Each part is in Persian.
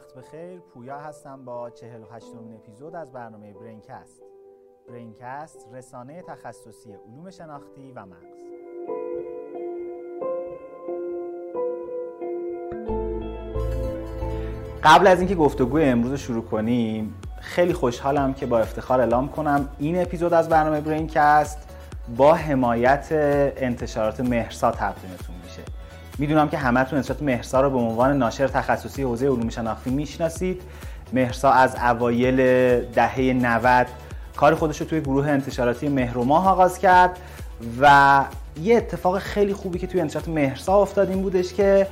وقت بخیر. پویا هستم با 48 امین اپیزود از برنامه برینکست. برینکست رسانه تخصصی علوم شناختی و مغز. قبل از اینکه گفتگو امروز رو شروع کنیم خیلی خوشحالم که با افتخار اعلام کنم این اپیزود از برنامه برینکست با حمایت انتشارات مهرسا تقدیمتون می‌دونم که همتون انتشارات مهرسا رو به عنوان ناشر تخصصی حوزه علوم شناختی می‌شناسید. مهرسا از اوایل دهه 90 کار خودش رو توی گروه انتشاراتی مهروماه آغاز کرد و یه اتفاق خیلی خوبی که توی انتشارات مهرسا افتاد این بودش که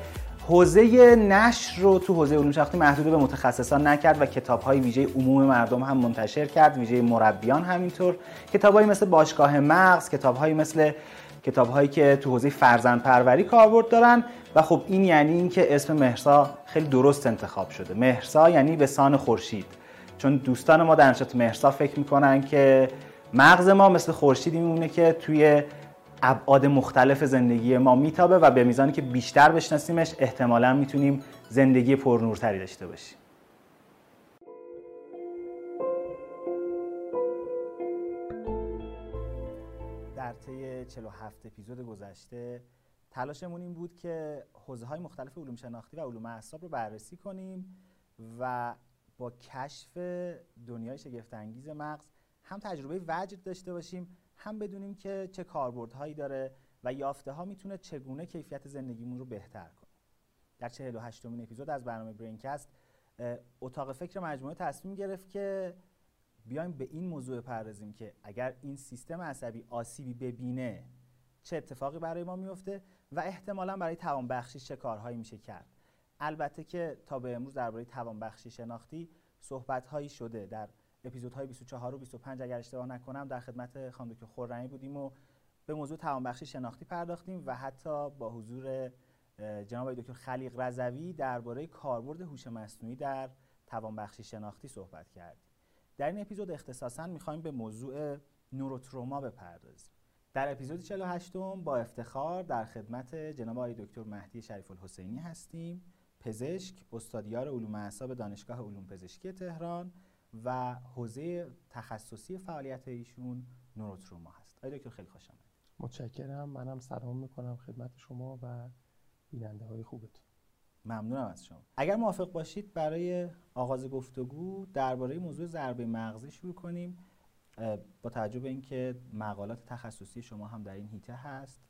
حوزه نشر رو تو حوزه علوم شناختی محدود به متخصصان نکرد و کتاب های ویژه عموم مردم هم منتشر کرد ویژه مربیان همینطور. کتاب مثل باشگاه مغز کتاب مثل کتاب هایی که تو حوزه فرزند پروری کاربرد دارن و خب این یعنی اینکه اسم مهرسا خیلی درست انتخاب شده. مهرسا یعنی به سان خورشید. چون دوستان ما در نشات مهرسا فکر می‌کنن که مغز ما مثل خورشیدی میمونه که توی ابعاد مختلف زندگی ما میتابه و به میزانی که بیشتر بشناسیمش احتمالا می‌تونیم زندگی پرنورتری داشته باشیم. در طی 47 اپیزود گذشته تلاشمون این بود که حوزه های مختلف علوم شناختی و علوم اعصاب رو بررسی کنیم و با کشف دنیای شگفت انگیز مغز هم تجربه وجد داشته باشیم هم بدونیم که چه کاربردهایی داره و یافته ها می‌تونه چگونه کیفیت زندگیمون رو بهتر کنه. در 48 امین اپیزود از برنامه برینکست اتاق فکر مجموعه تصمیم گرفت که بیایم به این موضوع پردازیم که اگر این سیستم عصبی آسیبی ببینه چه اتفاقی برای ما میفته و احتمالا برای توانبخشی چه کارهایی میشه کرد. البته که تا به امروز درباره توانبخشی شناختی صحبت هایی شده. در اپیزودهای 24 و 25 اگر اشتباه نکنم در خدمت خانم دکتر خورمی بودیم و به موضوع توانبخشی شناختی پرداختیم و حتی با حضور جناب دکتر خلیق رضوی درباره کاربرد هوش مصنوعی در توانبخشی شناختی صحبت کردیم. در این اپیزود اختصاصا می‌خوایم به موضوع نوروتروما بپردازیم. در اپیزود 48 با افتخار در خدمت جناب آقای دکتر مهدی شریف الحسینی هستیم. پزشک استادیار علوم اعصاب دانشگاه علوم پزشکی تهران و حوزه تخصصی فعالیت ایشون نوروتروما هست. آقای دکتر خیلی خوش آمدید. متشکرم. منم سلام می‌کنم خدمت شما و بیننده های خوبتون. ممنونم از شما. اگر موافق باشید برای آغاز گفتگو درباره موضوع ضربه مغزی شروع کنیم با توجه به اینکه مقالات تخصصی شما هم در این هیته هست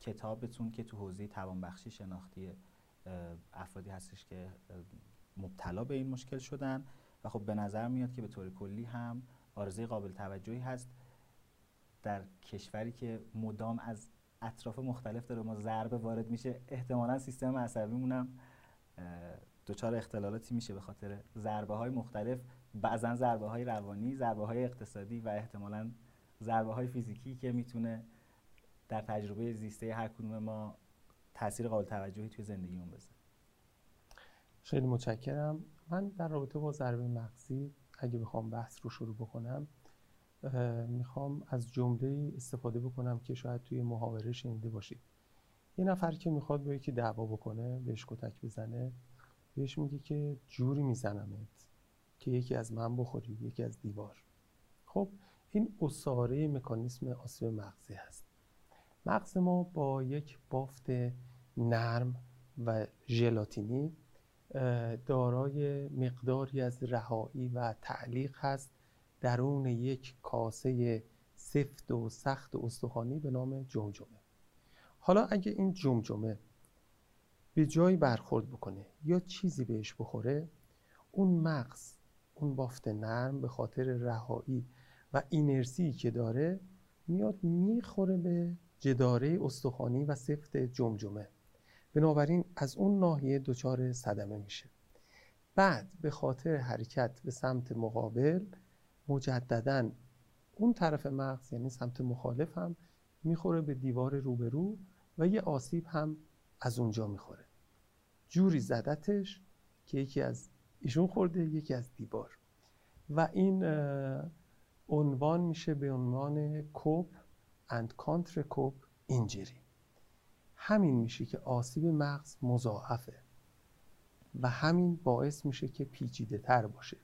کتابتون که تو حوزه توانبخشی شناختی افرادی هستش که مبتلا به این مشکل شدن و خب به نظر میاد که به طور کلی هم آرزوی قابل توجهی هست. در کشوری که مدام از اطراف مختلف داره ما ضربه وارد میشه. احتمالا سیستم عصبیمون هم دچار اختلالاتی میشه به خاطر ضربه های مختلف. بعضا ضربه های روانی ضربه های اقتصادی و احتمالا ضربه های فیزیکی که می‌تونه در تجربه زیسته هر کدوم ما تاثیر قابل توجهی توی زندگیمون بذاره. خیلی متشکرم. من در رابطه با ضربه مغزی اگه بخوام بحث رو شروع بکنم می‌خوام از جمله استفاده بکنم که شاید توی محاوره شنیده باشید. یه نفر که می‌خواد با یکی دعوا بکنه بهش کتک بزنه بهش میگه که جوری میزنمت که یکی از من بخوری یکی از دیوار. خب این اصاره مکانیسم آسیب مغزی هست. مغز ما با یک بافت نرم و ژلاتینی دارای مقداری از رهایی و تعلیق هست درون یک کاسه سفت و سخت و استخوانی به نام جمجمه. حالا اگه این جمجمه به جایی برخورد بکنه یا چیزی بهش بخوره اون مغز اون بافت نرم به خاطر رهایی و اینرسی که داره میاد می‌خوره به جداره استخوانی و سفت جمجمه. بنابراین از اون ناحیه دچار صدمه میشه. بعد به خاطر حرکت به سمت مقابل مجددا. اون طرف مغز یعنی سمت مخالف هم می‌خوره به دیوار روبرو و یه آسیب هم از اونجا می‌خوره. جوری زدتش که یکی از ایشون خورده یکی از دیوار. و این عنوان میشه به عنوان کوپ اند کانتر کوپ اینجری. همین میشه که آسیب مغز مضاعفه و همین باعث میشه که پیچیده تر باشه.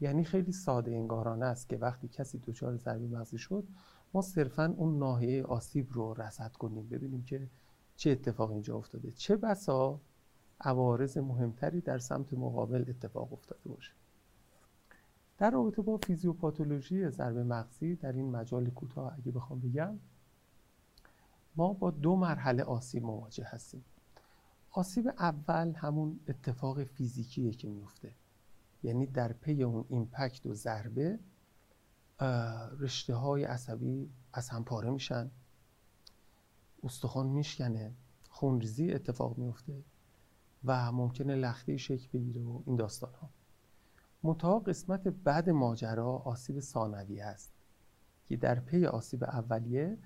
یعنی خیلی ساده انگارانه است که وقتی کسی دچار ضربه مغزی شد ما صرفا اون ناحیه آسیب رو رصد کنیم ببینیم که چه اتفاق اینجا افتاده. چه بسا عوارض مهمتری در سمت مقابل اتفاق افتاده باشه. در رابطه با فیزیوپاتولوژی ضربه مغزی در این مجال کوتاه اگه بخوام بگم ما با دو مرحله آسیب مواجه هستیم. آسیب اول همون اتفاق فیزیکیه که میفته یعنی در پی اون ایمپکت و ضربه رشته های عصبی از هم پاره میشن. استخوان میشکنه خونریزی اتفاق میفته و ممکنه لخته شکل بگیره و این داستان ها منتها قسمت بعد ماجرا آسیب ثانویه است که در پی آسیب اولیه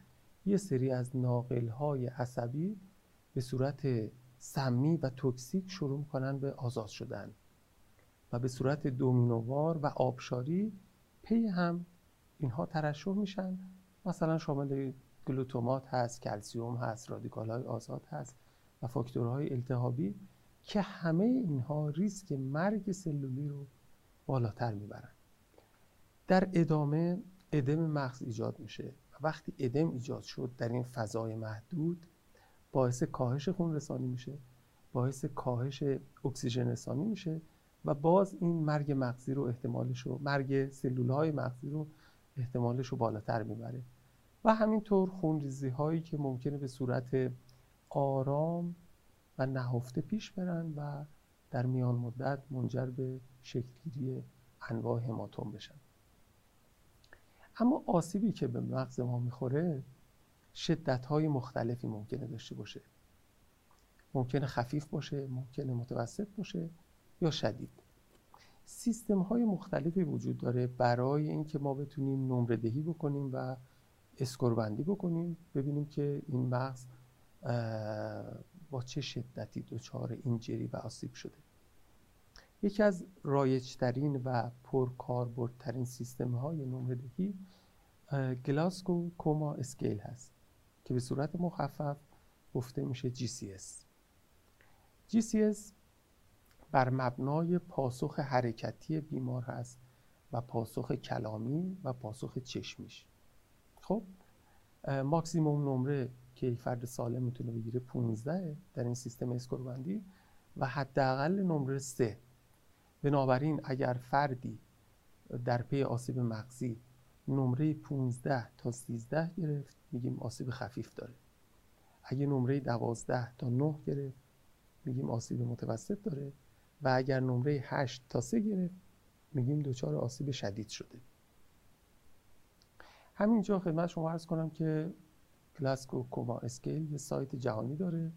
یه سری از ناقل های عصبی به صورت سمی و toxic شروع می‌کنن به آزاد شدن. و به صورت دومینووار و آبشاری پی هم اینها ترشح میشن. مثلا شامل گلوتامات هست کلسیوم هست رادیکال های آزاد هست و فاکتورهای التهابی که همه اینها ریسک مرگ سلولی رو بالاتر می‌برن. در ادامه ادم مغز ایجاد میشه و وقتی ادم ایجاد شد در این فضای محدود باعث کاهش خون رسانی میشه باعث کاهش اکسیژن رسانی میشه و باز این مرگ مغزی رو احتمالش رو مرگ سلول های مغزی رو احتمالش رو بالاتر می‌بره. و همینطور خونریزی هایی که ممکنه به صورت آرام و نهفته پیش برن و در میان مدت منجر به شکلگیری انواع هماتوم بشن. اما آسیبی که به مغز ما می‌خوره شدت های مختلفی ممکنه داشته باشه. ممکنه خفیف باشه ممکنه متوسط باشه. یا شدید. سیستم های مختلفی وجود داره برای اینکه ما بتونیم نمره دهی بکنیم و اسکور بندی بکنیم ببینیم که این مغز با چه شدتی دچار اینجری و آسیب شده. یکی از رایجترین و پرکاربردترین سیستم های نمره دهی گلاسکو کوما اسکیل هست که به صورت مخفف گفته میشه GCS GCS بر مبنای پاسخ حرکتی بیمار هست و پاسخ کلامی و پاسخ چشمیش. خب ماکسیموم نمره که فرد سالم می‌تونه بگیره 15 در این سیستم score بندی و حداقل نمره 3 بنابراین اگر فردی در پی آسیب مغزی نمره 15 تا 13 گرفت میگیم آسیب خفیف داره. اگه نمره 12 تا 9 گرفت میگیم آسیب متوسط داره. و اگر نمره 8 تا 3 گرفت میگیم دچار آسیب شدید شده. همینجا خدمت شما عرض کنم که گلاسکو کوما اسکیل یه سایت جهانی داره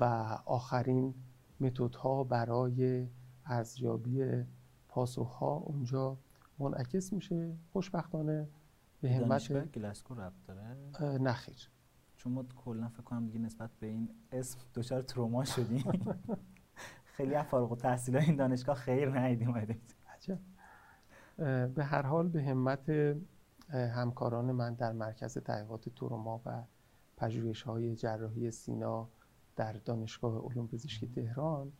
و آخرین متدها برای ارزیابی پاسخ اونجا منعکس میشه. خوشبختانه به همت گلاسکو ربط داره؟ نخیر چون ما کلا فکر کنم دیگه نسبت به این اسم دچار تروما شدیم. خیلی از فارغ التحصیل این دانشگاه خیر ندیدیم به هر حال به همت همکاران من در مرکز تحقیقات تروما و پژوهش های جراحی سینا در دانشگاه علوم پزشکی تهران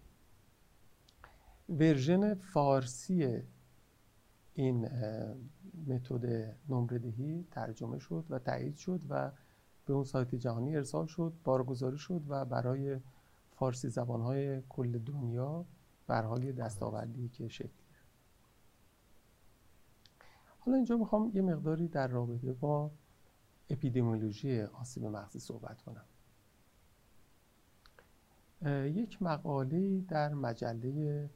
ورژن فارسی این متد نمره دهی ترجمه شد و تایید شد و به اون سایت جهانی ارسال شد بارگذاری شد و برای فارسی زبانهای کل دنیا بر حال دستاوردی که شکل حالا اینجا می‌خوام یه مقداری در رابطه با اپیدمیولوژی آسیب مغزی صحبت کنم. یک مقاله در مجله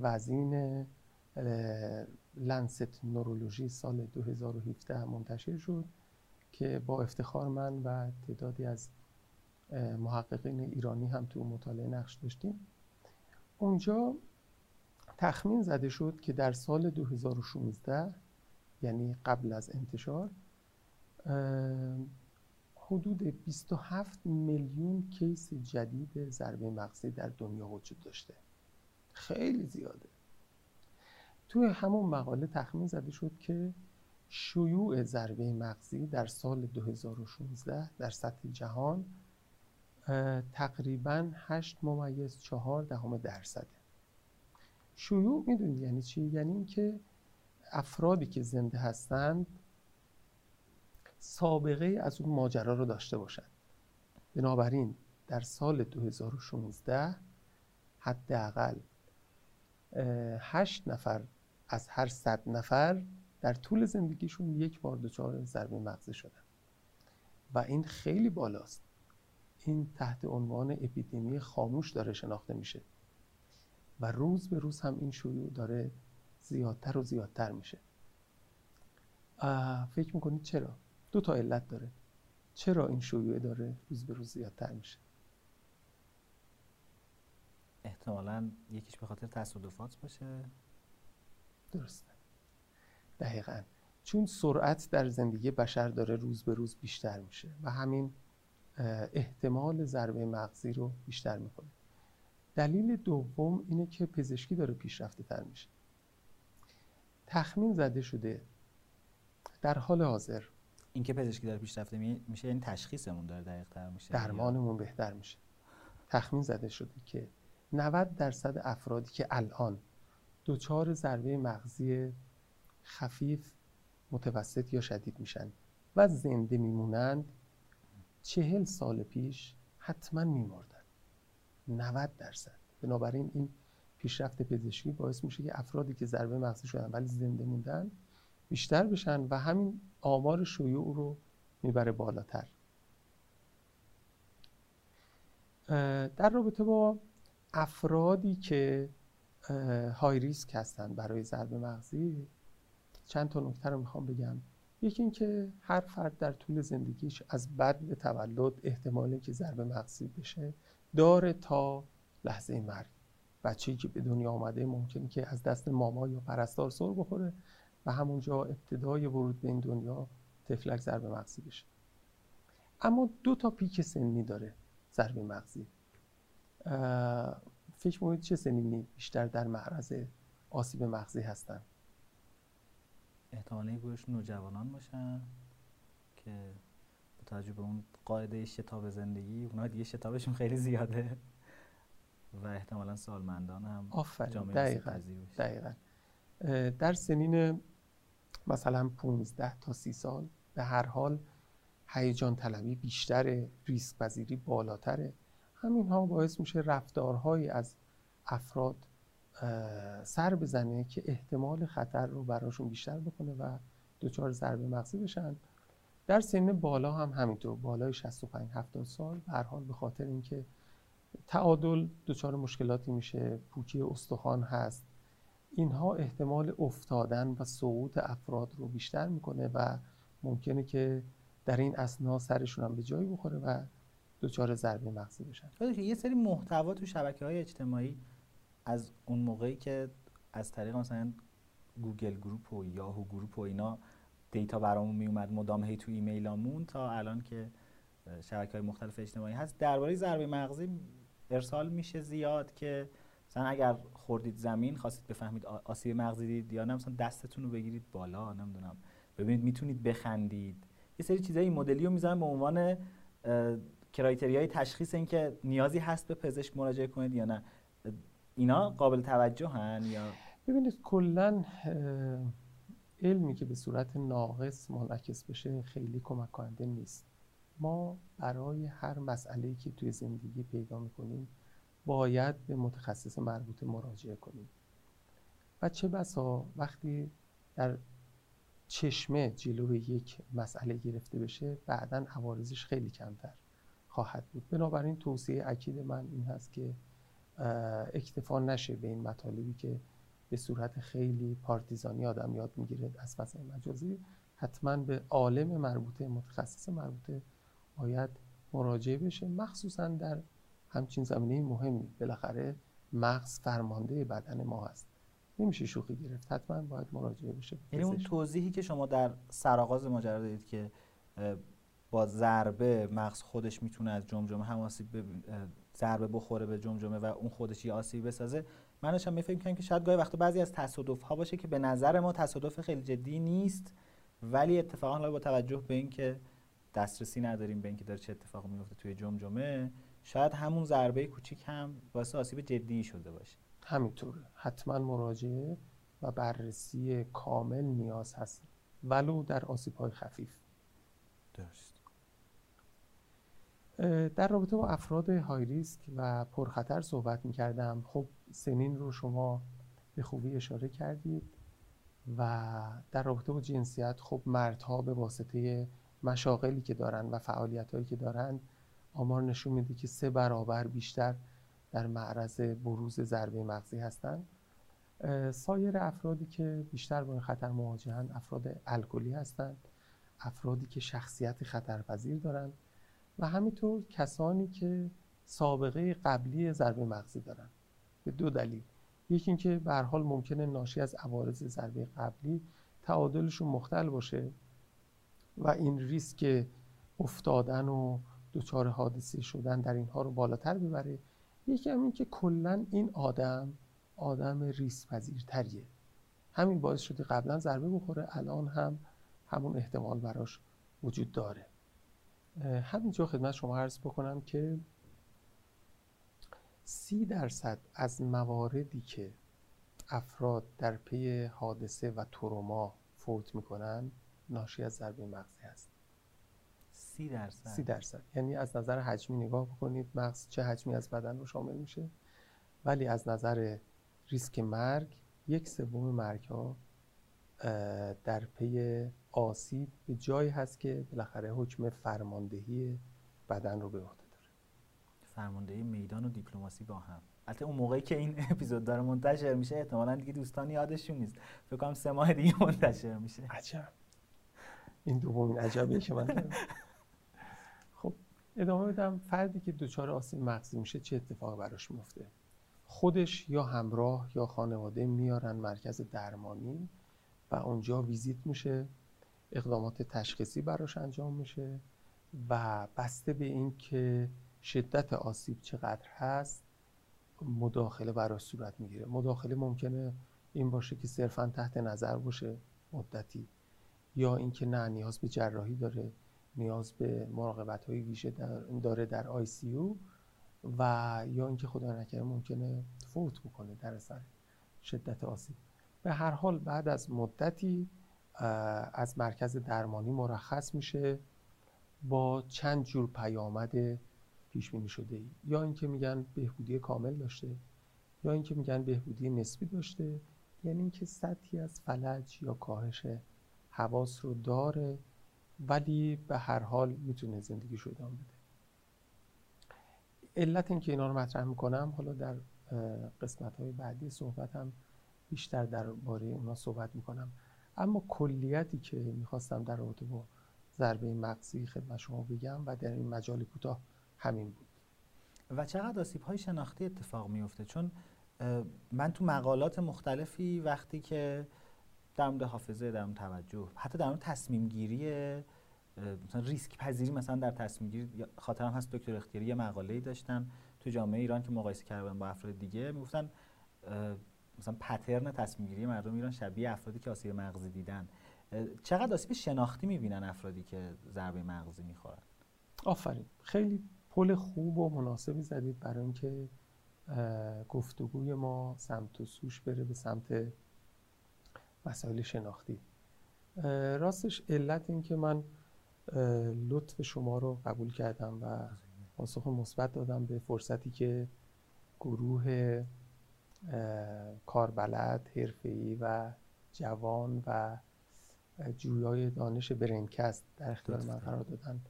وزین لنست نورولوژی سال 2017 منتشر شد که با افتخار من و تعدادی از محققین ایرانی هم تو مطالعه نقش داشتیم. اونجا تخمین زده شد که در سال 2016 یعنی قبل از انتشار حدود 27 میلیون کیس جدید ضربه مغزی در دنیا وجود داشته. خیلی زیاده. توی همون مقاله تخمین زده شد که شیوع ضربه مغزی در سال 2016 در سطح جهان تقریبا 8 ممیز 4 دهم درصده. شیوع می‌دونید یعنی چی؟ یعنی اینکه افرادی که زنده هستند سابقه از اون ماجرا رو داشته باشند. بنابراین در سال 2016 حداقل هشت نفر از هر صد نفر در طول زندگیشون یک بار دچار ضربه مغزی شدن. و این خیلی بالاست. این تحت عنوان اپیدمی خاموش داره شناخته میشه. و روز به روز هم این شیوع داره زیادتر و زیادتر میشه. فکر می‌کنید چرا؟ دو تا علت داره. چرا این شیوع داره روز به روز زیادتر میشه؟ احتمالا یکیش به خاطر تصادفات باشه. درسته. دقیقا. چون سرعت در زندگی بشر داره روز به روز بیشتر میشه. و همین احتمال ضربه مغزی رو بیشتر می‌کنه. دلیل دوم اینه که پزشکی داره پیشرفته تر میشه. تخمین زده شده. در حال حاضر. اینکه پزشکی داره پیشرفته میشه یعنی تشخیصمون داره دقیق تر میشه؟ درمانمون بهتر میشه. تخمین زده شده که 90 درصد افرادی که الان دچار ضربه مغزی خفیف متوسط یا شدید میشن و زنده میمونند چهل سال پیش حتما میمردن. 90 درصد. بنابراین این پیشرفت پزشکی باعث میشه که افرادی که ضربه مغزی شدن ولی زنده موندن بیشتر بشن و همین آمار شیوع رو می‌بره بالاتر. در رابطه با افرادی که های ریسک هستن برای ضربه مغزی چند تا نکته رو می‌خوام بگم. یکی اینکه هر فرد در طول زندگیش از بعد به تولد احتمالی که ضربه مغزی بشه داره تا لحظه مرگ. بچه‌ای که به دنیا آمده ممکنه که از دست ماما یا پرستار سر بخوره و همونجا ابتدای ورود به این دنیا تفلک ضربه مغزی بشه. اما دو تا پیک سنی داره ضربه مغزی. فکر می‌کنید چه سنینی بیشتر در معرض آسیب مغزی هستن؟ احتمالی گوش نوجوانان باشن که با توجه به اون قاعده شتاب زندگی اونا دیگه شتابشون خیلی زیاده و احتمالا سالمندان هم آفرین. دقیقا, دقیقا. در سنین مثلا 15 تا 30 سال به هر حال هیجان طلبی بیشتر ریسک پذیری بالاتره. همین ها باعث میشه رفتارهایی از افراد سر بزنه که احتمال خطر رو براشون بیشتر بکنه و دچار ضربه مغزی بشن. در سن بالا هم همینطور. بالای 65 70 سال. به حال به خاطر اینکه تعادل دچار مشکلاتی میشه. پوکی استخوان هست. اینها احتمال افتادن و سقوط افراد رو بیشتر می‌کنه و ممکنه که در این اثنا سرشون هم به جایی بخوره و دچار ضربه مغزی بشن. یه سری محتوا تو شبکه های اجتماعی از اون موقعی که از طریق مثلا Google Group و Yahoo Group و اینا data برامون می اومد مدام هی تو ایمیلامون تا الان که شبکه های مختلف اجتماعی هست. درباره ضربه مغزی ارسال میشه زیاد که مثلا اگر خوردید زمین خواستید بفهمید آسیب مغزی دید یا نه مثلا دستتون رو بگیرید بالا نمی‌دونم. ببینید می‌تونید بخندید. یه سری چیزای مدلی رو می‌زنن به عنوان کرایتریای تشخیص اینکه نیازی هست به پزشک مراجعه کنید یا نه. اینا قابل توجه هن یا؟ ببینید کلا علمی که به صورت ناقص منعکس بشه خیلی کمک کننده نیست. ما برای هر مسئله که توی زندگی پیدا می‌کنیم باید به متخصص مربوطه مراجعه کنیم. و چه بسا وقتی در چشمه جلوی یک مسئله گرفته بشه بعدا عوارضش خیلی کمتر خواهد بود. بنابراین توصیه اکید من این هست که اکتفا نشه به این مطالبی که به صورت خیلی پارتیزانی آدم یاد می‌گیره از فضای مجازی. حتما به عالم مربوطه متخصص مربوطه باید مراجعه بشه. مخصوصا در همچین زمینه مهمی. بالاخره مغز فرمانده بدن ما هست. نمیشه شوخی گرفت. حتما باید مراجعه بشه یعنی اون توضیحی که شما در سرآغاز ماجرا دادید که با ضربه مغز خودش می‌تونه از جمجمه آسیب ضربه بخوره به جمجمه و اون خودش یه آسیب بسازه. من داشتم میفکر که شاید گاهی وقتا بعضی از تصادف ها باشه که به نظر ما تصادف خیلی جدی نیست ولی اتفاقا با توجه به اینکه دسترسی نداریم به اینکه داره چه اتفاقی میفته توی جمجمه شاید همون ضربه کوچیک هم واسه آسیب جدی شده باشه. همینطوره حتما مراجعه و بررسی کامل نیاز هست ولو در آسیب های خفیف. درست. در رابطه با افراد های ریسک و پرخطر صحبت می کردم خب سنین رو شما به خوبی اشاره کردید و در رابطه با جنسیت خب مردها به واسطه مشاغلی که دارن و فعالیت هایی که دارن آمار نشون میده که سه برابر بیشتر در معرض بروز ضربه مغزی هستند سایر افرادی که بیشتر با این خطر مواجهند افراد الکلی هستند افرادی که شخصیت خطرپذیر دارند و همینطور کسانی که سابقه قبلی ضربه مغزی دارند به دو دلیل. یکی اینکه به هر حال ممکنه ناشی از عوارض ضربه قبلی تعادلشون مختل باشه و این ریسک افتادن و دچار حادثه شدن در اینها رو بالاتر ببره. یکی هم این که کلا این آدم آدم ریسک پذیرتریه همین باعث شده قبلا ضربه بخوره الان هم همون احتمال براش وجود داره. همینجا خدمت شما عرض بکنم که سی درصد از مواردی که افراد در پی حادثه و تروما فوت می‌کنن ناشی از ضربه مغزی هست. سی درصد؟ سی درصد. یعنی از نظر حجمی نگاه بکنید مغز چه حجمی از بدن رو شامل میشه ولی از نظر ریسک مرگ یک سوم مرگ ها در پی آسیب به جایی هست که بالاخره حکم فرماندهی بدن رو به عهده داره. فرماندهی میدان و دیپلماسی با هم. البته اون موقعی که این اپیزود داره منتشر میشه احتمالا دیگه دوستان یادشون نیست. فکر کنم سه ماه دیگه منتشر میشه. عجب. این دومین عجبیه که من خب ادامه بدم. فردی که دچار آسیب مغزی میشه چه اتفاقی براش میفته؟ خودش یا همراه یا خانواده میارن مرکز درمانی و اونجا ویزیت میشه. اقدامات تشخیصی براش انجام میشه و بسته به این که شدت آسیب چقدر هست مداخله براش صورت می‌گیره. مداخله ممکنه این باشه که صرفا تحت نظر باشه مدتی یا اینکه نه نیاز به جراحی داره نیاز به مراقبت های ویژه داره در آی سی او و یا اینکه خدا نکرده ممکنه فوت بکنه در اثر شدت آسیب. به هر حال بعد از مدتی از مرکز درمانی مرخص میشه با چند جور پیامد پیش بینی شده یا اینکه میگن بهبودی کامل داشته یا اینکه میگن بهبودی نسبی داشته یعنی اینکه سطحی از فلج یا کاهش حواس رو داره ولی به هر حال می‌تونه زندگیش رو ادامه بده. علت اینکه اینا رو مطرح می‌کنم حالا در قسمت های بعدی صحبتم بیشتر درباره اونا صحبت می‌کنم. اما کلیتی که می‌خواستم در رابطه با ضربه مغزی خدمت شما بگم و در این مجال کوتاه همین بود. و چقدر آسیب های شناختی اتفاق میفته چون من تو مقالات مختلفی وقتی که در مورد حافظه در مورد توجه حتی در مورد تصمیم گیری مثلا ریسک پذیری مثلا در تصمیم گیری خاطرم هست دکتر اختیاری یه مقاله داشتن تو جامعه ایران که مقایسه کردن با افراد دیگه می‌گفتن مثلا پترن تصمیم گیری مردم ایران شبیه افرادی که آسیب مغزی دیدن. چقدر آسیب شناختی می‌بینن افرادی که ضربه مغزی می‌خورن؟ آفرین. خیلی پل خوب و مناسبی زدید برای اینکه گفتگوی ما سمت و سوش بره به سمت مسائل شناختی. راستش علت این که من لطف شما رو قبول کردم و پاسخ مثبت دادم به فرصتی که گروه کاربلد حرفه‌ای و جوان و جویای دانش برینکست در اختیار من قرار دادن.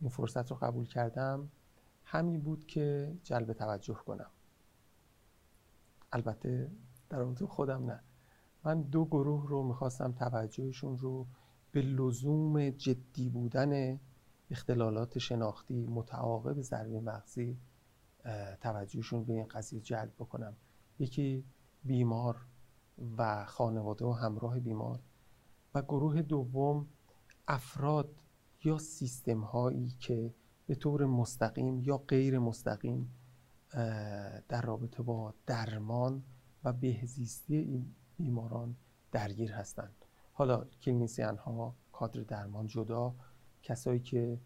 این فرصت رو قبول کردم. همین بود که جلب توجه کنم. البته در رابطه خودم نه. من دو گروه رو می‌خواستم توجهشون رو به لزوم جدی بودن اختلالات شناختی متعاقب ضربه مغزی توجهشون به این قضیه جلب بکنم. یکی بیمار و خانواده و همراه بیمار و گروه دوم افراد یا سیستم هایی که به طور مستقیم یا غیر مستقیم در رابطه با درمان و بهزیستی این بیماران درگیر هستند. حالا کلینیسیان ها کادر درمان جدا کسایی که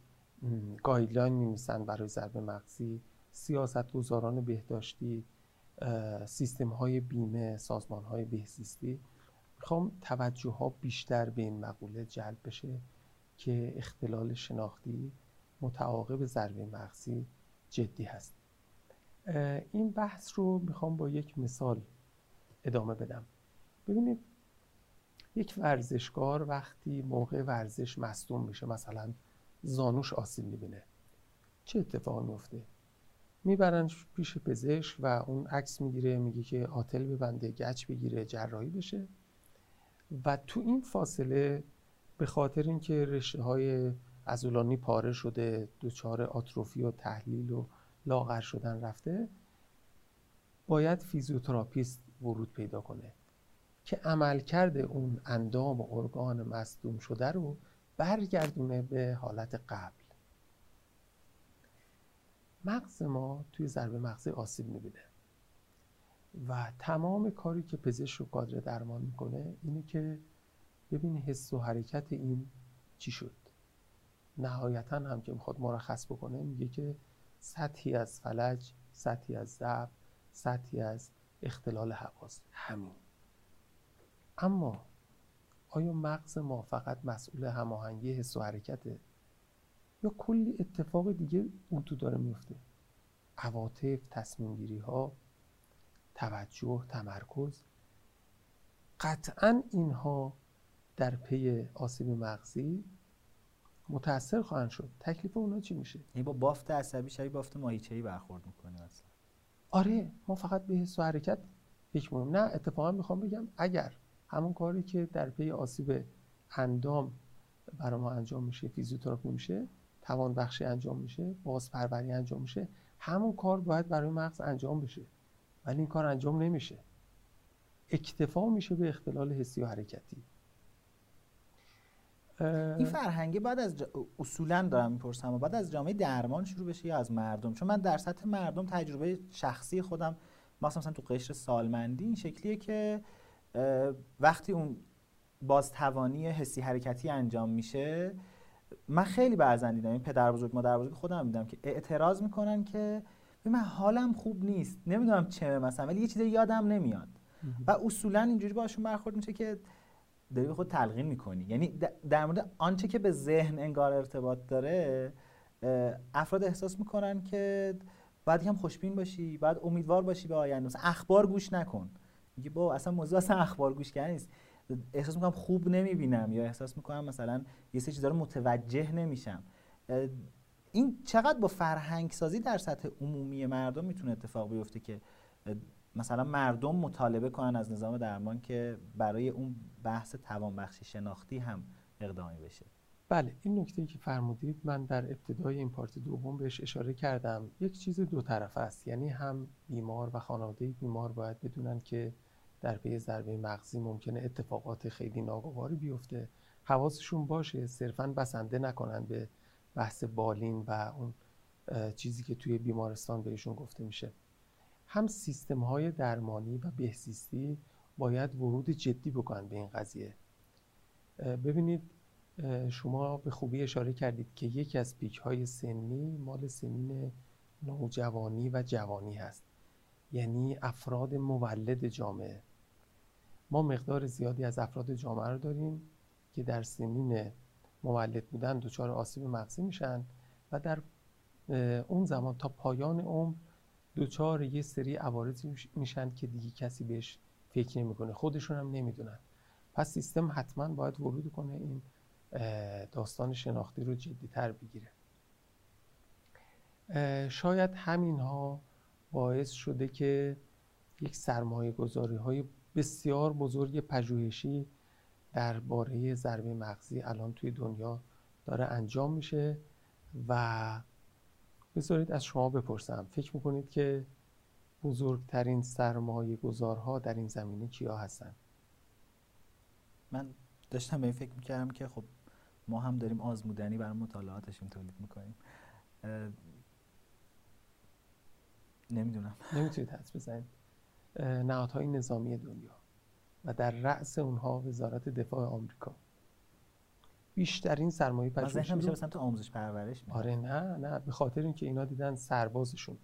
گایدلاین می برای ضربه مغزی سیاستگزاران بهداشتی سیستم های بیمه سازمان های بهزیستی. می‌خوام توجه ها بیشتر به این مقوله جلب بشه که اختلال شناختی متعاقب ضربه مغزی جدی هست. این بحث رو می‌خوام با یک مثال ادامه بدم. ببینید یک ورزشکار وقتی موقع ورزش مصدوم میشه مثلا زانوش آسیب می‌بینه. چه اتفاقی میفته می‌برن پیش پزشک و اون عکس می‌گیره میگه که آتل ببنده گچ بگیره جراحی بشه. و تو این فاصله به خاطر اینکه رشته های عضلانی پاره شده دچار آتروفی و تحلیل و لاغر شدن رفته باید فیزیوتراپیست ورود پیدا کنه که عملکرد اون اندام و ارگان مصدوم شده رو برگردونه به حالت قبل. مغز ما توی ضربه مغزی آسیب می‌بینه. و تمام کاری که پزشک و کادر درمان می‌کنه اینه که ببینه حس و حرکت این چی شد. نهایتا هم که می‌خواد مرخص بکنه میگه که سطحی از فلج سطحی از ضعف سطحی از اختلال حواس. همین. اما آیا مغز ما فقط مسئول هماهنگی حس و حرکته؟ یا کلی اتفاق دیگه اون تو داره میفته؟ عواطف تصمیم گیری ها توجه تمرکز. قطعا اینها در پی آسیب مغزی متاثر خواهند شد. تکلیف اونا چی میشه؟ این با بافت عصبی شبیه بافت ماهیچه‌ای برخورد می‌کنه اصلا. آره ما فقط به حس و حرکت فکر نه اتفاقا می‌خوام بگم اگر همون کاری که در پی آسیب اندام برای ما انجام میشه فیزیوتراپی میشه توان بخشی انجام میشه بازپروری انجام میشه همون کار باید برای مغز انجام بشه. ولی این کار انجام نمیشه. اکتفا میشه به اختلال حسی و حرکتی. این فرهنگه بعد از اصولا دارم می‌پرسم بعد از جامعه درمان شروع بشه یا از مردم؟ چون من در سطح مردم تجربه شخصی خودم مثلا تو قشر سالمندی این شکلیه که وقتی اون بازتوانی حسی حرکتی انجام میشه من خیلی بعضا دیدم این پدر بزرگ مادر بزرگ خودم دیدم که اعتراض می‌کنن که من حالم خوب نیست. نمی‌دونم چه مثلا ولی یه چیزی یادم نمیاد. و اصولا اینجوری باشون برخورد میشه که داری به خود تلقین می‌کنی. یعنی در مورد آنچه که به ذهن انگار ارتباط داره افراد احساس می‌کنن که باید هم خوشبین باشی باید امیدوار باشی به آینده. مثلا اخبار گوش نکن. میگه با اصلا موضوع اصلا اخبار گوش کردن نیست. احساس می‌کنم خوب نمی‌بینم یا احساس می‌کنم مثلا یه سری چیزا رو متوجه نمیشم. این چقدر با فرهنگ سازی در سطح عمومی مردم می‌تونه اتفاق بیفته که مثلا مردم مطالبه کنن از نظام درمان که برای اون بحث توانبخشی شناختی هم اقدامی بشه؟ بله این نکته که فرمودید من در ابتدای این پارت دوم بهش اشاره کردم. یک چیز دو طرف است یعنی هم بیمار و خانواده بیمار باید بدونن که در پی ضربه مغزی ممکنه اتفاقات خیلی ناگواری بیفته. حواسشون باشه صرفا بسنده نکنن به بحث بالین و اون چیزی که توی بیمارستان بهشون گفته میشه. هم سیستم های درمانی و بهزیستی باید ورود جدی بکنن به این قضیه. ببینید شما به خوبی اشاره کردید که یکی از پیک های سنی مال سنین نوجوانی و جوانی هست. یعنی افراد مولد جامعه. ما مقدار زیادی از افراد جامعه رو داریم که در سنین مولد بودن دچار آسیب مغزی میشن و در اون زمان تا پایان عمر دچار یه سری عوارضی میشن که دیگه کسی بهش فکر نمی‌کنه. خودشون هم نمی‌دونن. پس سیستم حتما باید ورود کنه این داستان شناختی رو تر بگیره. شاید همین ها باعث شده که یک سرمایه گذاری های بسیار بزرگ پژوهشی درباره ضربه مغزی الان توی دنیا داره انجام میشه و بذارید از شما بپرسم. فکر می‌کنید که بزرگترین سرمایه گذارها در این زمینه کیا هستن؟ من داشتم به این فکر می‌کردم که خب ما هم داریم آزمودنی برای مطالعاتشون تولید می‌کنیم. نمی‌دونم. نمی‌تونید حدس بزنید. نهادهای نظامی دنیا و در رأس اونها وزارت دفاع آمریکا. بیشترین سرمایه پژوهشی میشه مثلا تو آموزش پرورش آره نه نه. به خاطر اینکه اینا دیدن سربازشون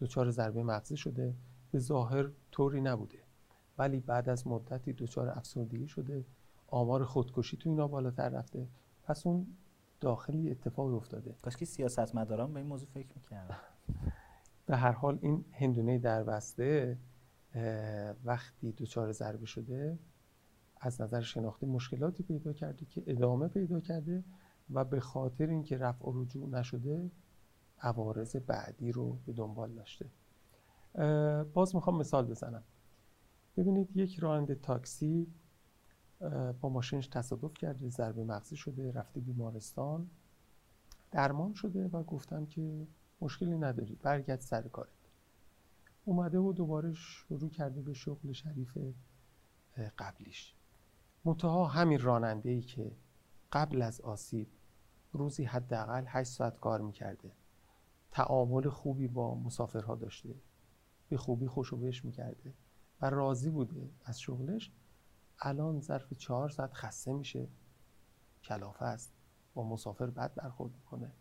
دچار ضربه مغزی شده به ظاهر طوری نبوده. ولی بعد از مدتی دچار افسردگی شده. آمار خودکشی تو اینا بالاتر رفته. پس اون داخلی اتفاقی افتاده. کاش که سیاستمداران به این موضوع فکر می‌کردن. به هر حال این هندونه در بسته وقتی دچار ضربه شده از نظر شناختی مشکلاتی پیدا کرده که ادامه پیدا کرده و به خاطر اینکه رفع و رجوع نشده عوارض بعدی رو به دنبال داشته. باز می‌خوام مثال بزنم. ببینید یک راننده تاکسی با ماشینش تصادف کرده ضربه مغزی شده رفته بیمارستان درمان شده و گفتم که مشکلی نداری برگرد سر کارت اومده و دوباره شروع کرده به شغل شریف قبلیش. منتها همین راننده ای که قبل از آسیب روزی حداقل 8 ساعت کار می‌کرده. تعامل خوبی با مسافرها داشته. به خوبی خوشو بهش می‌کرده و راضی بوده از شغلش. الان ظرف چهار ساعت خسته میشه. کلافه است. با مسافر بد برخورد می‌کنه.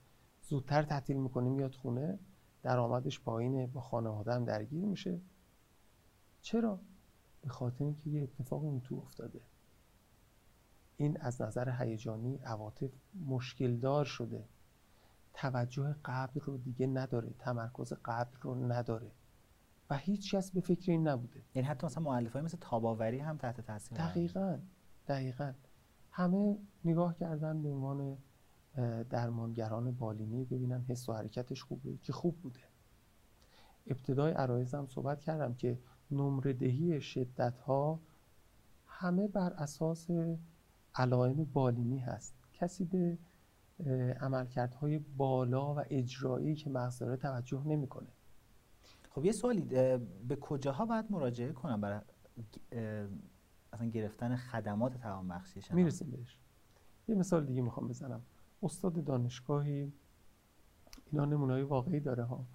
زودتر تعطیل می‌کنه میاد خونه. درآمدش پایینه با خانواده هم درگیر میشه. چرا؟ به خاطر اینکه یه اتفاق اون تو افتاده. این از نظر هیجانی عواطف مشکل دار شده. توجه قبل رو دیگه نداره تمرکز قبل رو نداره. و هیچ کس به فکر این نبوده. یعنی حتی مثلا مؤلف های مثل تاباوری هم تحت تاثیر دقیقا دقیقا. همه نگاه کردن به عنوان درمانگران بالینی ببینن حس و حرکتش خوبه که خوب بوده. ابتدای عرایزم صحبت کردم که نمره دهی شدت ها همه بر اساس علائم بالینی هست. کسی به عملکردهای بالا و اجرایی که مغز داره توجه نمی‌کنه. خب یه سوالی به کجاها باید مراجعه کنم برای اصلا گرفتن خدمات توان بخشی می‌رسیم بهش. یه مثال دیگه می‌خوام بزنم. استاد دانشگاهی اینا نمونای واقعی داره ها.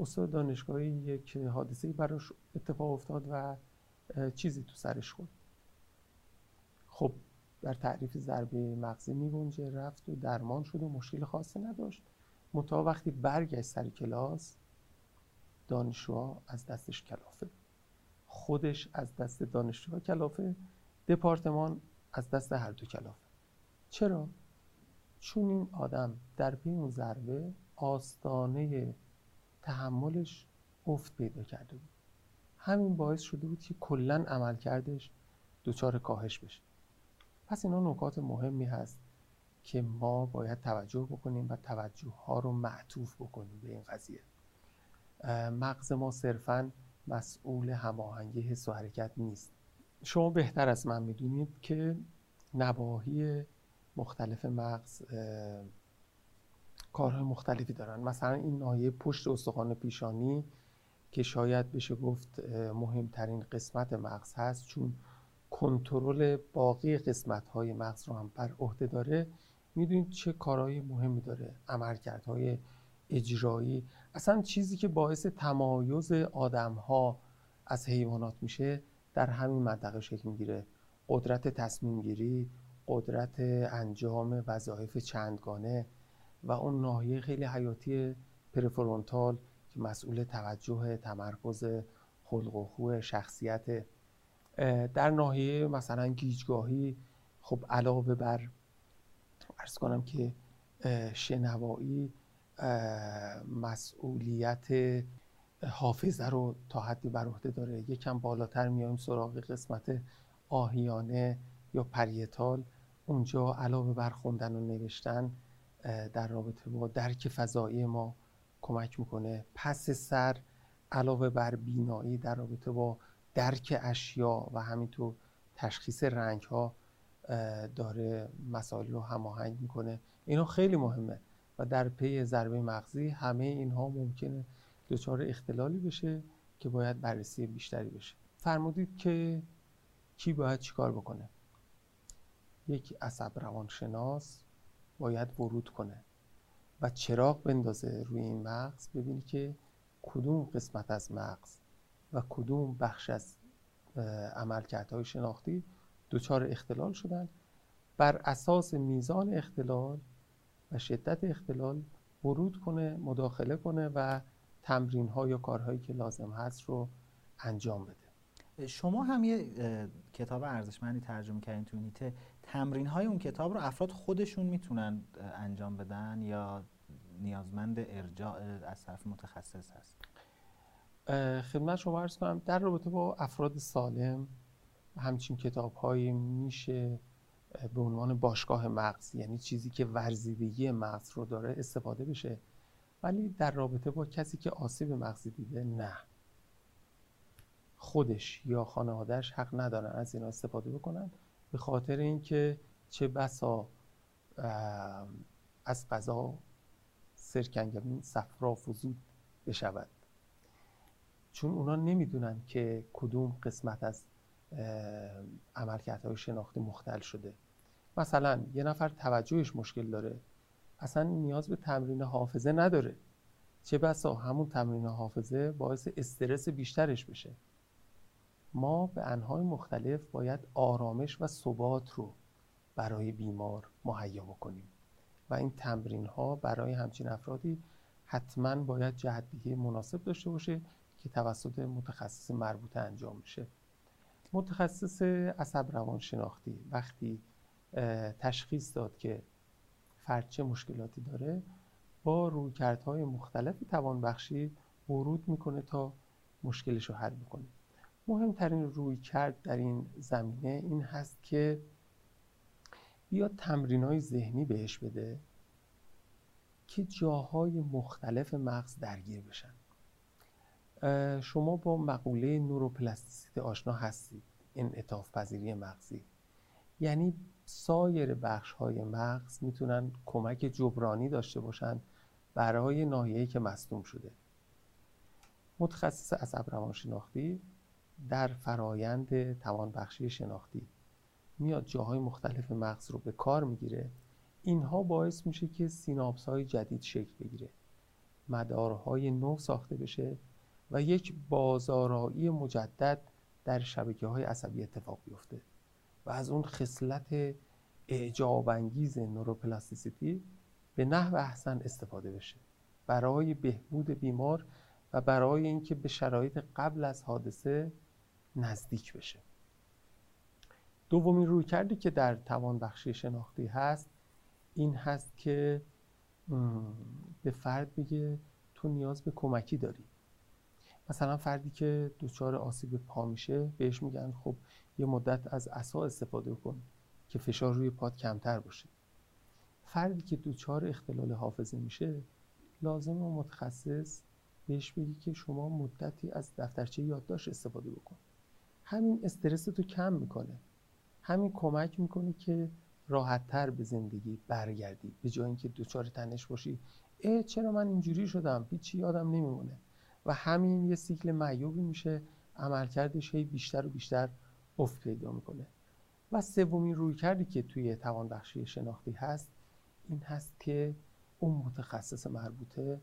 استاد دانشگاهی یک حادثه براش اتفاق افتاد و چیزی تو سرش خورد. خب در تعریف ضربه مغزی میگنجه رفت و درمان شد و مشکل خاصی نداشت. متا وقتی برگشت سر کلاس دانشجوها از دستش کلافه. خودش از دست دانشجوها کلافه دپارتمان از دست هر دو کلافه. چرا؟ چون این آدم در پی اون ضربه آستانه تحملش افت پیدا کرده بود. همین باعث شده بود که کلا عمل کردش دچار کاهش بشه. پس اینا نکات مهمی هست که ما باید توجه بکنیم و توجه ها رو معطوف بکنیم به این قضیه. مغز ما صرفا مسئول هماهنگی حس و حرکت نیست. شما بهتر از من می‌دونید که نواحی مختلف مغز کارهای مختلفی دارن. مثلا این ناحیه پشت استخوان پیشانی که شاید بشه گفت مهمترین قسمت مغز هست. چون کنترل باقی قسمت های مغز رو هم بر عهده داره. می‌دونید چه کارهای مهمی داره؟ عملکردهای اجرایی. اصلا چیزی که باعث تمایز آدم ها از حیوانات میشه در همین منطقه شکل می‌گیره. قدرت تصمیم گیری قدرت انجام وظایف چندگانه و اون ناحیه خیلی حیاتی پرفرونتال که مسئول توجه تمرکز خلق و خوه شخصیت. در ناحیه مثلا گیجگاهی خب علاوه بر ارز کنم که شنوایی مسئولیت حافظه رو تا حدی بر عهده داره. یکم بالاتر میایم سراغ قسمت آهیانه یا پریتال. اونجا علاوه بر خوندن و نوشتن در رابطه با درک فضایی ما کمک می‌کنه. پس سر علاوه بر بینایی در رابطه با درک اشیا و همینطور تشخیص رنگ ها داره مسائل رو هماهنگ می‌کنه. اینا خیلی مهمه و در پی ضربه مغزی همه اینها ممکنه دچار اختلالی بشه که باید بررسی بیشتری بشه. فرمودید که کی باید چیکار بکنه. یک عصب روانشناس باید ورود کنه و چراغ بندازه روی این مغز ببینی که کدوم قسمت از مغز و کدوم بخش از عملکردهای شناختی دچار اختلال شدن. بر اساس میزان اختلال و شدت اختلال ورود کنه مداخله کنه و تمرین ها یا کارهایی که لازم هست رو انجام بده. شما هم یه کتاب ارزشمندی ترجمه کردین تو نیته تمرین های اون کتاب رو افراد خودشون می‌تونن انجام بدن یا نیازمند ارجاع از طرف متخصص هست؟ خدمت شما عرض کنم در رابطه با افراد سالم همچین کتاب هایی میشه به عنوان باشگاه مغز یعنی چیزی که ورزیدگی مغز رو داره استفاده بشه ولی در رابطه با کسی که آسیب مغزی دیده نه. خودش یا خانوادهش حق ندارن از اینا استفاده بکنن. به خاطر اینکه چه بسا از قضا سرکنگمین صفرا فزود بشود. چون اونا نمی‌دونن که کدوم قسمت از عملکردهای شناختی مختل شده. مثلا یه نفر توجهش مشکل داره. اصلا نیاز به تمرین حافظه نداره. چه بسا همون تمرین حافظه باعث استرس بیشترش بشه. ما به انهای مختلف باید آرامش و ثبات رو برای بیمار مهیا بکنیم. و این تمرین ها برای همچین افرادی حتما باید جهتگیری مناسب داشته باشه که توسط متخصص مربوطه انجام میشه متخصص عصب روان شناختی وقتی تشخیص داد که فرد چه مشکلاتی داره با رویکردهای مختلفی توان بخشی ورود می‌کنه تا مشکلش رو حل بکنه. مهمترین روی کرد در این زمینه این هست که یا تمرین های ذهنی بهش بده که جاهای مختلف مغز درگیر بشن. شما با مقوله نوروپلاستیسیته آشنا هستید انعطاف پذیری مغزی. یعنی سایر بخش های مغز می‌تونن کمک جبرانی داشته باشن برای ناحیه‌ای که مصدوم شده. متخصص عصب روانشناختی در فرایند توانبخشی شناختی. میاد جاهای مختلف مغز رو به کار می‌گیره. اینها باعث میشه که سیناپس های جدید شکل بگیره. مدارهای نو ساخته بشه و یک بازارایی مجدد در شبکه های عصبی اتفاق بیفته و از اون خصلت اعجاب انگیز نوروپلاستیسیتی به نحو احسن استفاده بشه. برای بهبود بیمار و برای اینکه به شرایط قبل از حادثه نزدیک بشه. دومین روی کردی که در توان بخشی شناختی هست این هست که به فرد بگه تو نیاز به کمکی داری. مثلا فردی که دچار آسیب پا میشه بهش میگن خب یه مدت از عصا استفاده کن که فشار روی پات کمتر باشه. فردی که دچار اختلال حافظه میشه لازم و متخصص بهش بگی که شما مدتی از دفترچه یادداشت استفاده بکن. همین استرس تو کم می‌کنه. همین کمک می‌کنه که راحتتر به زندگی برگردی. به جای اینکه دچار تنش باشی. اه چرا من اینجوری شدم؟ هیچی یادم نمیمونه. و همین یه سیکل معیوبی میشه. عملکردش هی بیشتر و بیشتر افت پیدا می‌کنه. و سومین روی کردی که توی توانبخشی شناختی هست این هست که اون متخصص مربوطه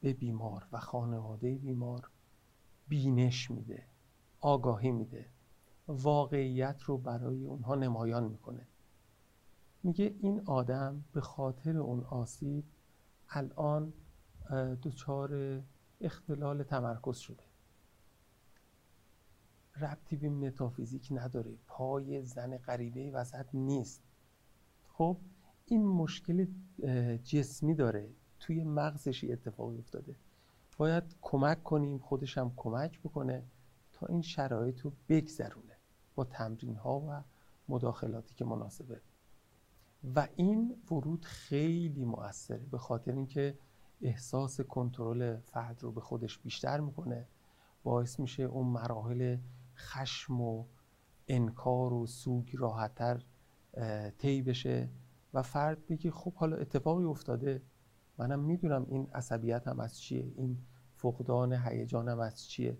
به بیمار و خانواده بیمار بینش میده. آگاهی میده. واقعیت رو برای اونها نمایان می‌کنه. میگه این آدم به خاطر اون آسیب الان دچار اختلال تمرکز شده. ربطی به متافیزیک نداره. پای زن غریبه وسط نیست. خب این مشکل جسمی داره. توی مغزشی اتفاقی افتاده. باید کمک کنیم خودش هم کمک بکنه. تا این شرایط رو بگذرونه با تمرین ها و مداخلاتی که مناسبه. و این ورود خیلی مؤثره به خاطر اینکه احساس کنترل فرد رو به خودش بیشتر می‌کنه. باعث میشه اون مراحل خشم و انکار و سوگ راحتتر طی بشه و فرد بگه خب حالا اتفاقی افتاده. منم می‌دونم این عصبیت هم از چیه این فقدان هیجانم از چیه.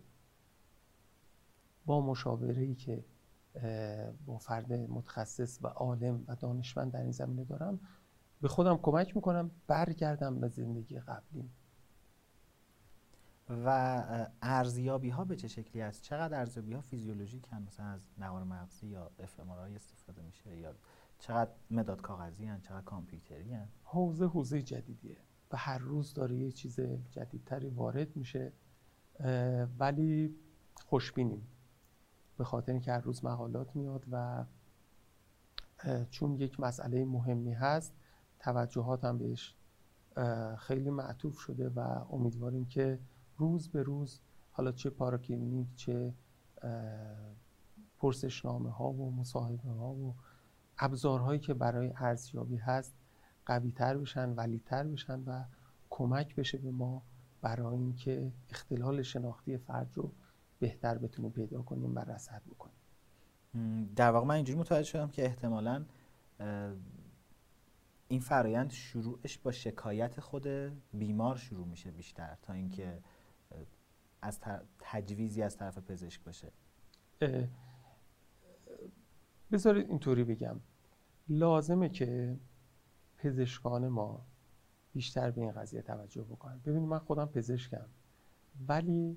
با مشاوره ای که با فرد متخصص و عالم و دانشمند در این زمینه دارم به خودم کمک می‌کنم برگردم به زندگی قبلیم. و ارزیابی ها به چه شکلی است؟ چقدر ارزیابی ها فیزیولوژیک هم مثلا از نوار مغزی یا اف استفاده میشه یا چقدر مداد کاغذی هن؟ چقدر کامپیوتری هن؟ حوزه حوزه جدیدیه و هر روز داره یه چیز جدیدتری وارد میشه ولی خوشبینیم. به خاطر اینکه هر روز مقالات میاد و چون یک مسئله مهمی هست توجهات هم بهش خیلی معطوف شده و امیدواریم که روز به روز حالا چه پاراکلینیک چه پرسشنامه ها و مصاحبه ها و ابزارهایی که برای ارزیابی هست قوی تر بشن ولی تر بشن و کمک بشه به ما برای اینکه اختلال شناختی فرد رو بهتر بتونیم پیدا کنیم و رصد بکنیم. در واقع من اینجوری متوجه شدم که احتمالا این فرایند شروعش با شکایت خود بیمار شروع میشه بیشتر تا اینکه از تجویزی از طرف پزشک باشه. بذارید اینطوری بگم. لازمه که پزشکان ما بیشتر به این قضیه توجه بکنن. ببینید من خودم پزشکم ولی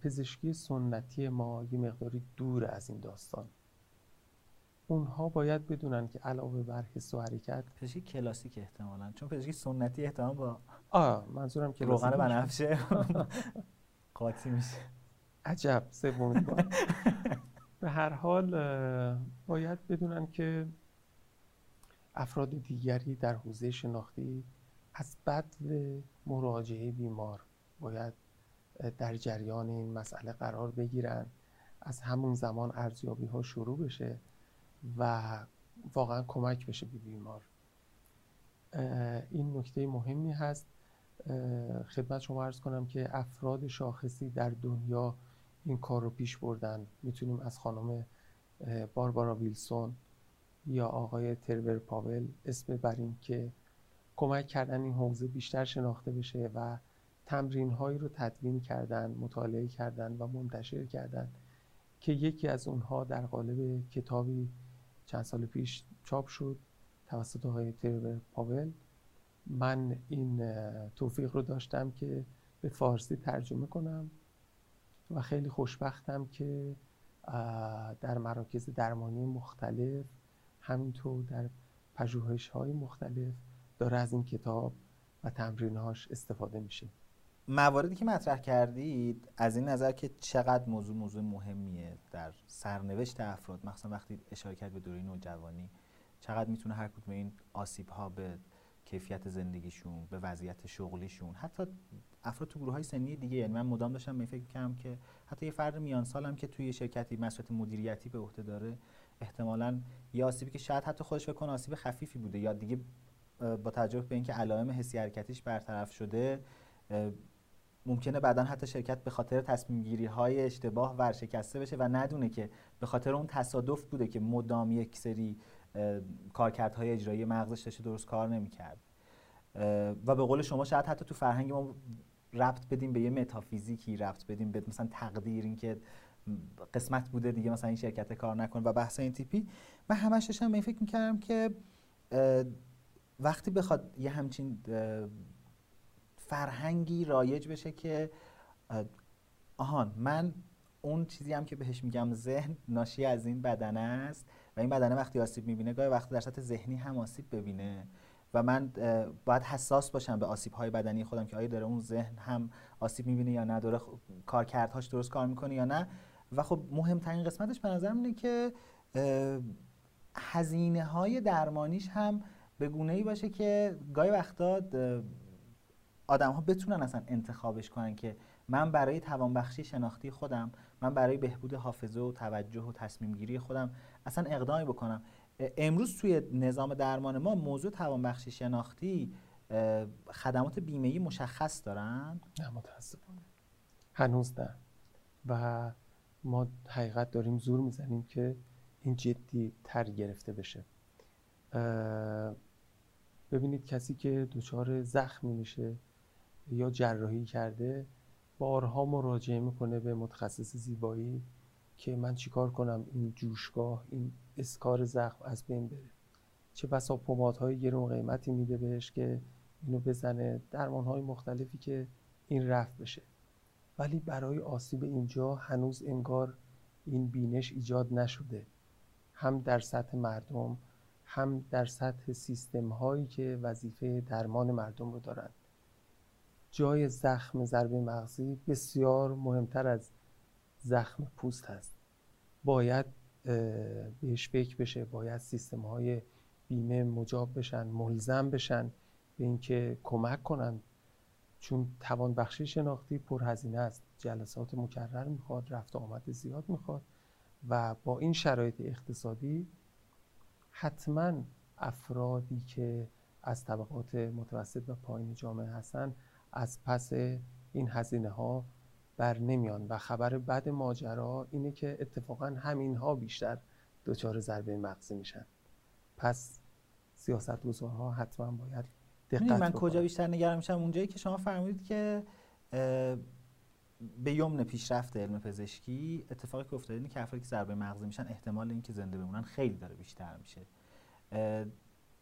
پزشکی سنتی ما یه مقداری دور از این داستان. اونها باید بدونن که علاوه بر حس و حرکت پزشکی کلاسیک احتمالا چون پزشکی سنتی احتمال با آه منظورم که روغن بنفشه. قاطی میشه. عجب سومی به هر حال باید بدونن که افراد دیگری در حوزه شناختی از بد مراجعه بیمار باید در جریان این مسئله قرار بگیرن از همون زمان ارزیابی ها شروع بشه و واقعا کمک بشه به بیمار. این نکته مهمی هست. خدمت شما ارز کنم که افراد شاخصی در دنیا این کار رو پیش بردن. می‌تونیم از خانم باربارا ویلسون یا آقای ترور پاول اسم بریم که کمک کردن این حوزه بیشتر شناخته بشه و تمرین هایی رو تدوین کردن مطالعه کردن و منتشر کردن که یکی از اونها در قالب کتابی چند سال پیش چاپ شد توسط آقای ترور پاول. من این توفیق رو داشتم که به فارسی ترجمه کنم و خیلی خوشبختم که در مراکز درمانی مختلف همینطور در پژوهش های مختلف داره از این کتاب و تمرینهاش استفاده میشه. مواردی که مطرح کردید از این نظر که چقدر موضوع موضوع مهمیه در سرنوشت افراد مخصوصا وقتی اشاره کرد به دوره نوجوانی چقدر می‌تونه هر کدوم این آسیب ها به کیفیت زندگیشون به وضعیت شغلیشون حتی افراد تو گروه های سنی دیگه یعنی من مدام داشتم می فکر کنم که حتی یه فرد میان سالم که توی شرکتی مسئولیت مدیریتی به عهده داره احتمالا یه آسیبی که شاید حتی خودش بکنه آسیب خفیفی بوده یا دیگه با توجه به اینکه علائم حسی حرکتیش برطرف شده ممکنه بعدا حتی شرکت به خاطر تصمیم گیری های اشتباه ورشکسته بشه و ندونه که به خاطر اون تصادف بوده که مدام یک سری کارکردهای اجرایی مغزش داشته درست کار نمی‌کرد. و به قول شما شاید حتی تو فرهنگ ما ربط بدیم به یه متافیزیکی ربط بدیم به مثلا تقدیر اینکه قسمت بوده دیگه مثلا این شرکت کار نکنه و بحث این تیپی من همش داشتم این فکر می‌کردم که وقتی بخواد یه همچین فرهنگی رایج بشه که آهان من اون چیزی هم که بهش میگم ذهن ناشی از این بدنه است و این بدنه وقتی آسیب می‌بینه گاهی وقتی در سطح ذهنی هم آسیب ببینه و من باید حساس باشم به آسیب های بدنی خودم که آیا داره اون ذهن هم آسیب می‌بینه یا نه داره کارکردهاش درست کار می‌کنه یا نه. و خب مهمترین قسمتش به نظر اینه که هزینه های درمانیش هم به گونه ای باشه که گاهی وقتا آدم ها بتونن اصلا انتخابش کنن که من برای توانبخشی شناختی خودم من برای بهبود حافظه و توجه و تصمیم گیری خودم اصلا اقدامی بکنم. امروز توی نظام درمان ما موضوع توانبخشی شناختی خدمات بیمه مشخص دارن؟ نه متاسفانه. هنوز نه. و ما حقیقت داریم زور می‌زنیم که این جدی تر گرفته بشه. ببینید کسی که دچار زخمی میشه یا جراحی کرده بارها مراجعه می‌کنه به متخصص زیبایی که من چیکار کنم؟ این جوشگاه این اسکار زخم از بین بره. چه بسا های گرون قیمتی میده بهش که اینو بزنه درمان های مختلفی که این رفت بشه. ولی برای آسیب اینجا هنوز انگار این بینش ایجاد نشده. هم در سطح مردم هم در سطح سیستم هایی که وظیفه درمان مردم رو دارند جای زخم ضربه مغزی بسیار مهمتر از زخم پوست هست. باید بهش فکر بشه باید سیستم های بیمه مجاب بشن ملزم بشن به اینکه کمک کنن. چون توان بخشی شناختی پرهزینه است. جلسات مکرر می‌خواد رفت آمد زیاد می‌خواد و با این شرایط اقتصادی حتما افرادی که از طبقات متوسط و پایین جامعه هستن از پس این هزینه ها بر نمیان و خبر بد ماجرا اینه که اتفاقا همین ها بیشتر دچار ضربه مغزی میشن. پس سیاست گذارها حتما باید دقت من کجا بیشتر نگران میشم؟ اونجایی که شما فرمودید که به یمن پیشرفت علم پزشکی اتفاقی که افتاده اینه که افرادی که ضربه مغزی میشن احتمال اینکه زنده بمونن خیلی داره بیشتر میشه.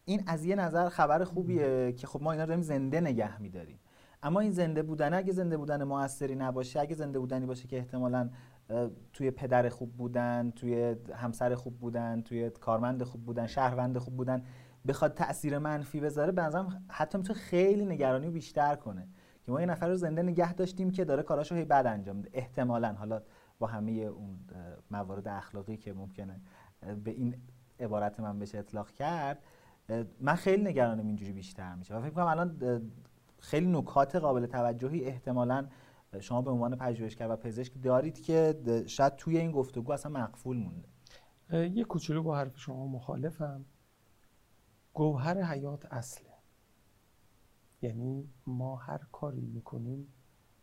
این از یه نظر خبر خوبیه که خب ما اینا داریم زنده نگه میداریم. اما این زنده بودن اگه زنده بودن موثری نباشه اگه زنده بودنی باشه که احتمالا توی پدر خوب بودن توی همسر خوب بودن توی کارمند خوب بودن شهروند خوب بودن بخواد تاثیر منفی بذاره به نظرم حتی می‌تونه خیلی نگرانی بیشتر کنه. که ما یه نفر رو زنده نگه داشتیم که داره کاراشو هی بد انجام میده. احتمالا. حالا با همه اون موارد اخلاقی که ممکنه به این عبارت من بشه اطلاق کرد من خیلی نگرانم اینجوری بیشتر میشه. و فکر کنم الان خیلی نکات قابل توجهی احتمالا شما به عنوان پژوهشگر و پزشک دارید که شاید توی این گفتگو اصلا مقفول مونده. یه کوچولو با حرف شما مخالفم. گوهر حیات اصله. یعنی ما هر کاری می‌کنیم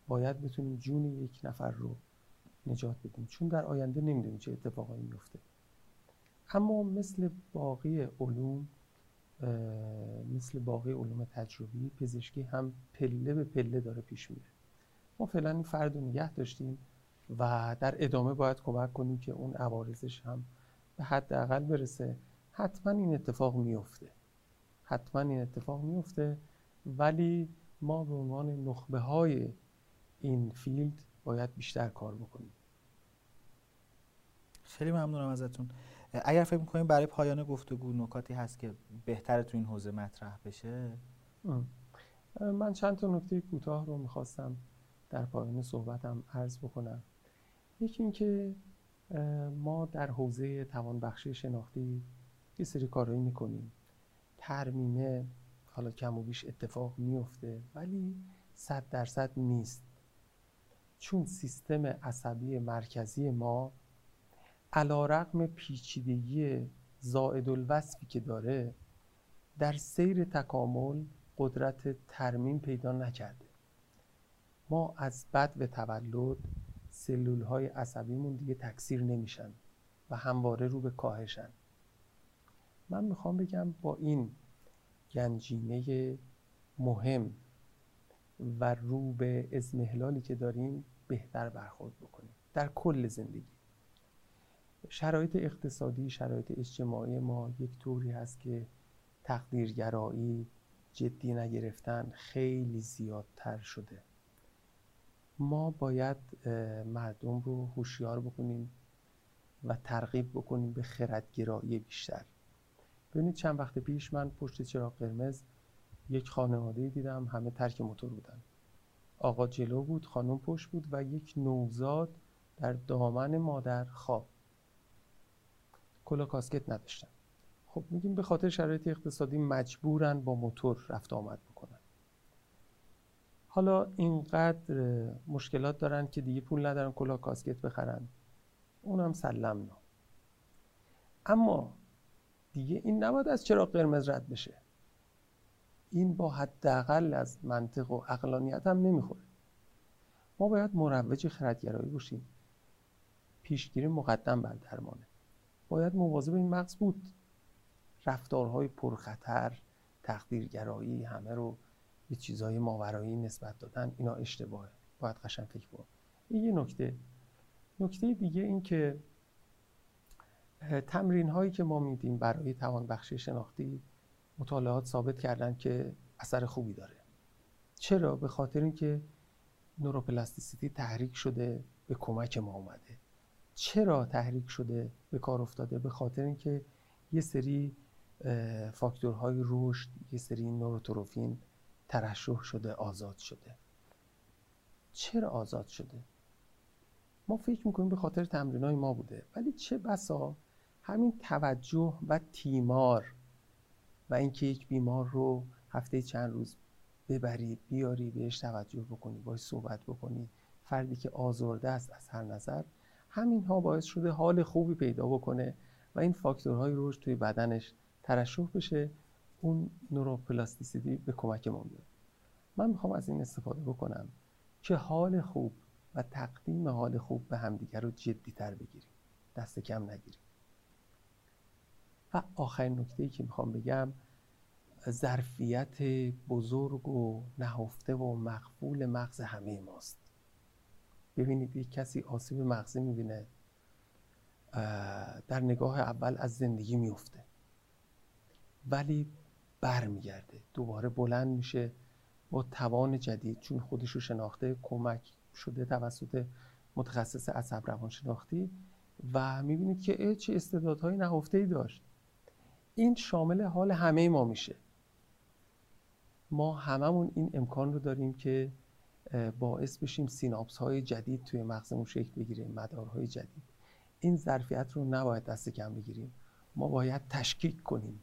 باید بتونیم جون یک نفر رو نجات بدیم. چون در آینده نمی‌دونیم چه اتفاقایی میفته اما مثل باقی علوم مثل باقی علوم تجربی پزشکی هم پله به پله داره پیش میره. ما فعلا این فرد رو نگه داشتیم و در ادامه باید کمک کنیم که اون عوارضش هم به حداقل برسه. حتما این اتفاق میفته. حتما این اتفاق میفته. ولی ما به عنوان نخبه های این فیلد باید بیشتر کار بکنیم. خیلی ممنونم ازتون. اگر فکر می‌کنیم برای پایان گفتگو نکاتی هست که بهتره تو این حوزه مطرح بشه؟ من چند تا نکته کوتاه رو می‌خواستم در پایان صحبتم عرض بکنم. یکی اینکه ما در حوزه توانبخشی شناختی یه سری کارهایی می‌کنیم. ترمیمه حالا کم و بیش اتفاق میفته ولی صد درصد نیست. چون سیستم عصبی مرکزی ما علا رقم پیچیدگی زائد الوصفی که داره در سیر تکامل قدرت ترمیم پیدا نکرده. ما از بد به تولد سلول های عصبیمون دیگه تکثیر نمیشن و همواره رو به کاهشن. من می‌خوام بگم با این گنجینه مهم و رو به ازمهلالی که داریم بهتر برخورد بکنیم. در کل زندگی. شرایط اقتصادی شرایط اجتماعی ما یک طوری هست که تقدیرگرایی جدی نگرفتن خیلی زیادتر شده. ما باید مردم رو هوشیار بکنیم و ترغیب بکنیم به خردگرایی بیشتر. ببینید چند وقت پیش من پشت چراغ قرمز یک خانواده دیدم همه ترک موتور بودن. آقا جلو بود خانم پشت بود و یک نوزاد در دامن مادر خواب. کلا کاسکت نداشتن. خب میگیم به خاطر شرایط اقتصادی مجبورن با موتور رفت آمد بکنن. حالا اینقدر مشکلات دارن که دیگه پول ندارن کلا کاسکت بخرن. اونم سلمنا اما دیگه این نباید از چرا قرمز رد بشه. این با حداقل از منطق و اقلانیت هم نمی‌خوره. ما باید مروج خردگرایی باشیم. پیشگیری مقدم بر درمانه. باید مواظب این مغز بود. رفتارهای پرخطر تقدیرگرایی همه رو به چیزهای ماورایی نسبت دادن اینا اشتباهه. باید قشن فکر بود این یه نکته. نکته دیگه این که تمرین هایی که ما میدیم برای توانبخشی شناختی مطالعات ثابت کردن که اثر خوبی داره. چرا؟ به خاطر اینکه نوروپلاستیسیتی تحریک شده به کمک ما اومده. چرا تحریک شده به کار افتاده؟ به خاطر اینکه یه سری فاکتورهای رشد یه سری نوروتروفین ترشح شده آزاد شده. چرا آزاد شده؟ ما فکر می‌کنیم به خاطر تمرین های ما بوده. ولی چه بسا همین توجه و تیمار و اینکه یک بیمار رو هفته چند روز ببری بیاری بهش توجه بکنی باش صحبت بکنی فردی که آزرده است از هر نظر همین ها باعث شده حال خوبی پیدا بکنه و این فاکتورهای رشد توی بدنش ترشح بشه اون نوروپلاستیسیتی به کمک ما میاد من می‌خوام از این استفاده بکنم که حال خوب و تقدیم حال خوب به همدیگر رو جدی تر بگیریم. دست کم نگیریم. و آخرین نکته که می‌خوام بگم ظرفیت بزرگ و نهفته و مقبول مغز همه ماست. ببینید یک کسی آسیب مغزی می‌بینه در نگاه اول از زندگی میفته ولی برمیگرده دوباره بلند میشه با توان جدید چون خودش رو شناخته کمک شده توسط متخصص عصب روانشناختی و می‌بینید که چه استعدادهای نهفته ای داشت. این شامل حال همه ما میشه. ما هممون این امکان رو داریم که باعث بشیم سیناپس های جدید توی مغزمون شکل بگیره مدارهای جدید. این ظرفیت رو نباید دست کم بگیریم. ما باید تشکیک کنیم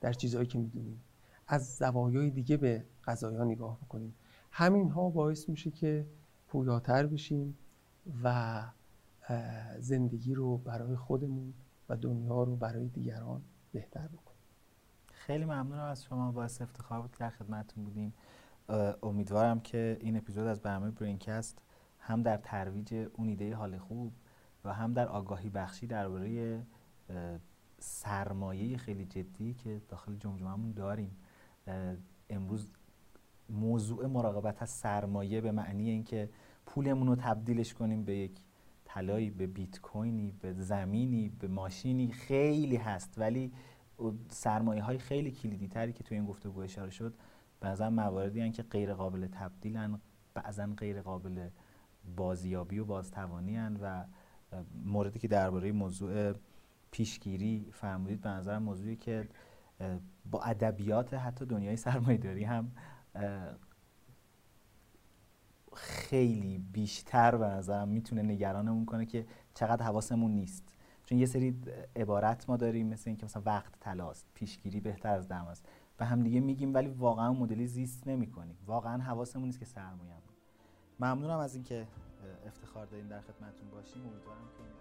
در چیزهایی که می‌دونیم. از زوایای دیگه به قضایا نگاه بکنیم. همین ها باعث میشه که پویاتر بشیم و زندگی رو برای خودمون و دنیا رو برای دیگران بهتر بکنیم. خیلی ممنونم از شما. باعث افتخار بود در خدمتتون بودیم. امیدوارم که این اپیزود از برنامه برینکست هم در ترویج اون ایده حال خوب و هم در آگاهی بخشی درباره سرمایه خیلی جدی که داخل جمجمهمون داریم. امروز موضوع مراقبت از سرمایه به معنی اینکه پولمون رو تبدیلش کنیم به یک طلایی به بیت کوینی به زمینی به ماشینی خیلی هست. ولی سرمایه های خیلی کلیدی تری که توی این گفتگو اشاره شد بعضا مواردی هن که غیر قابل تبدیلن بعضا غیر قابل بازیابی و بازتوانی هن و موردی که درباره موضوع پیشگیری فرمودید به نظر موضوعی که با ادبیات حتی دنیای سرمایه‌داری هم خیلی بیشتر به نظرم می‌تونه نگرانمون کنه که چقدر حواسمون نیست. چون یه سری عبارت ما داریم مثل اینکه مثلا وقت تلاست پیشگیری بهتر از دم است. و هم دیگه میگیم ولی واقعا مدلی زیست نمی‌کنیم. واقعا حواسمون نیست که سرمایه ممنونم از اینکه افتخار داریم در خدمتتون باشیم. امیدوارم که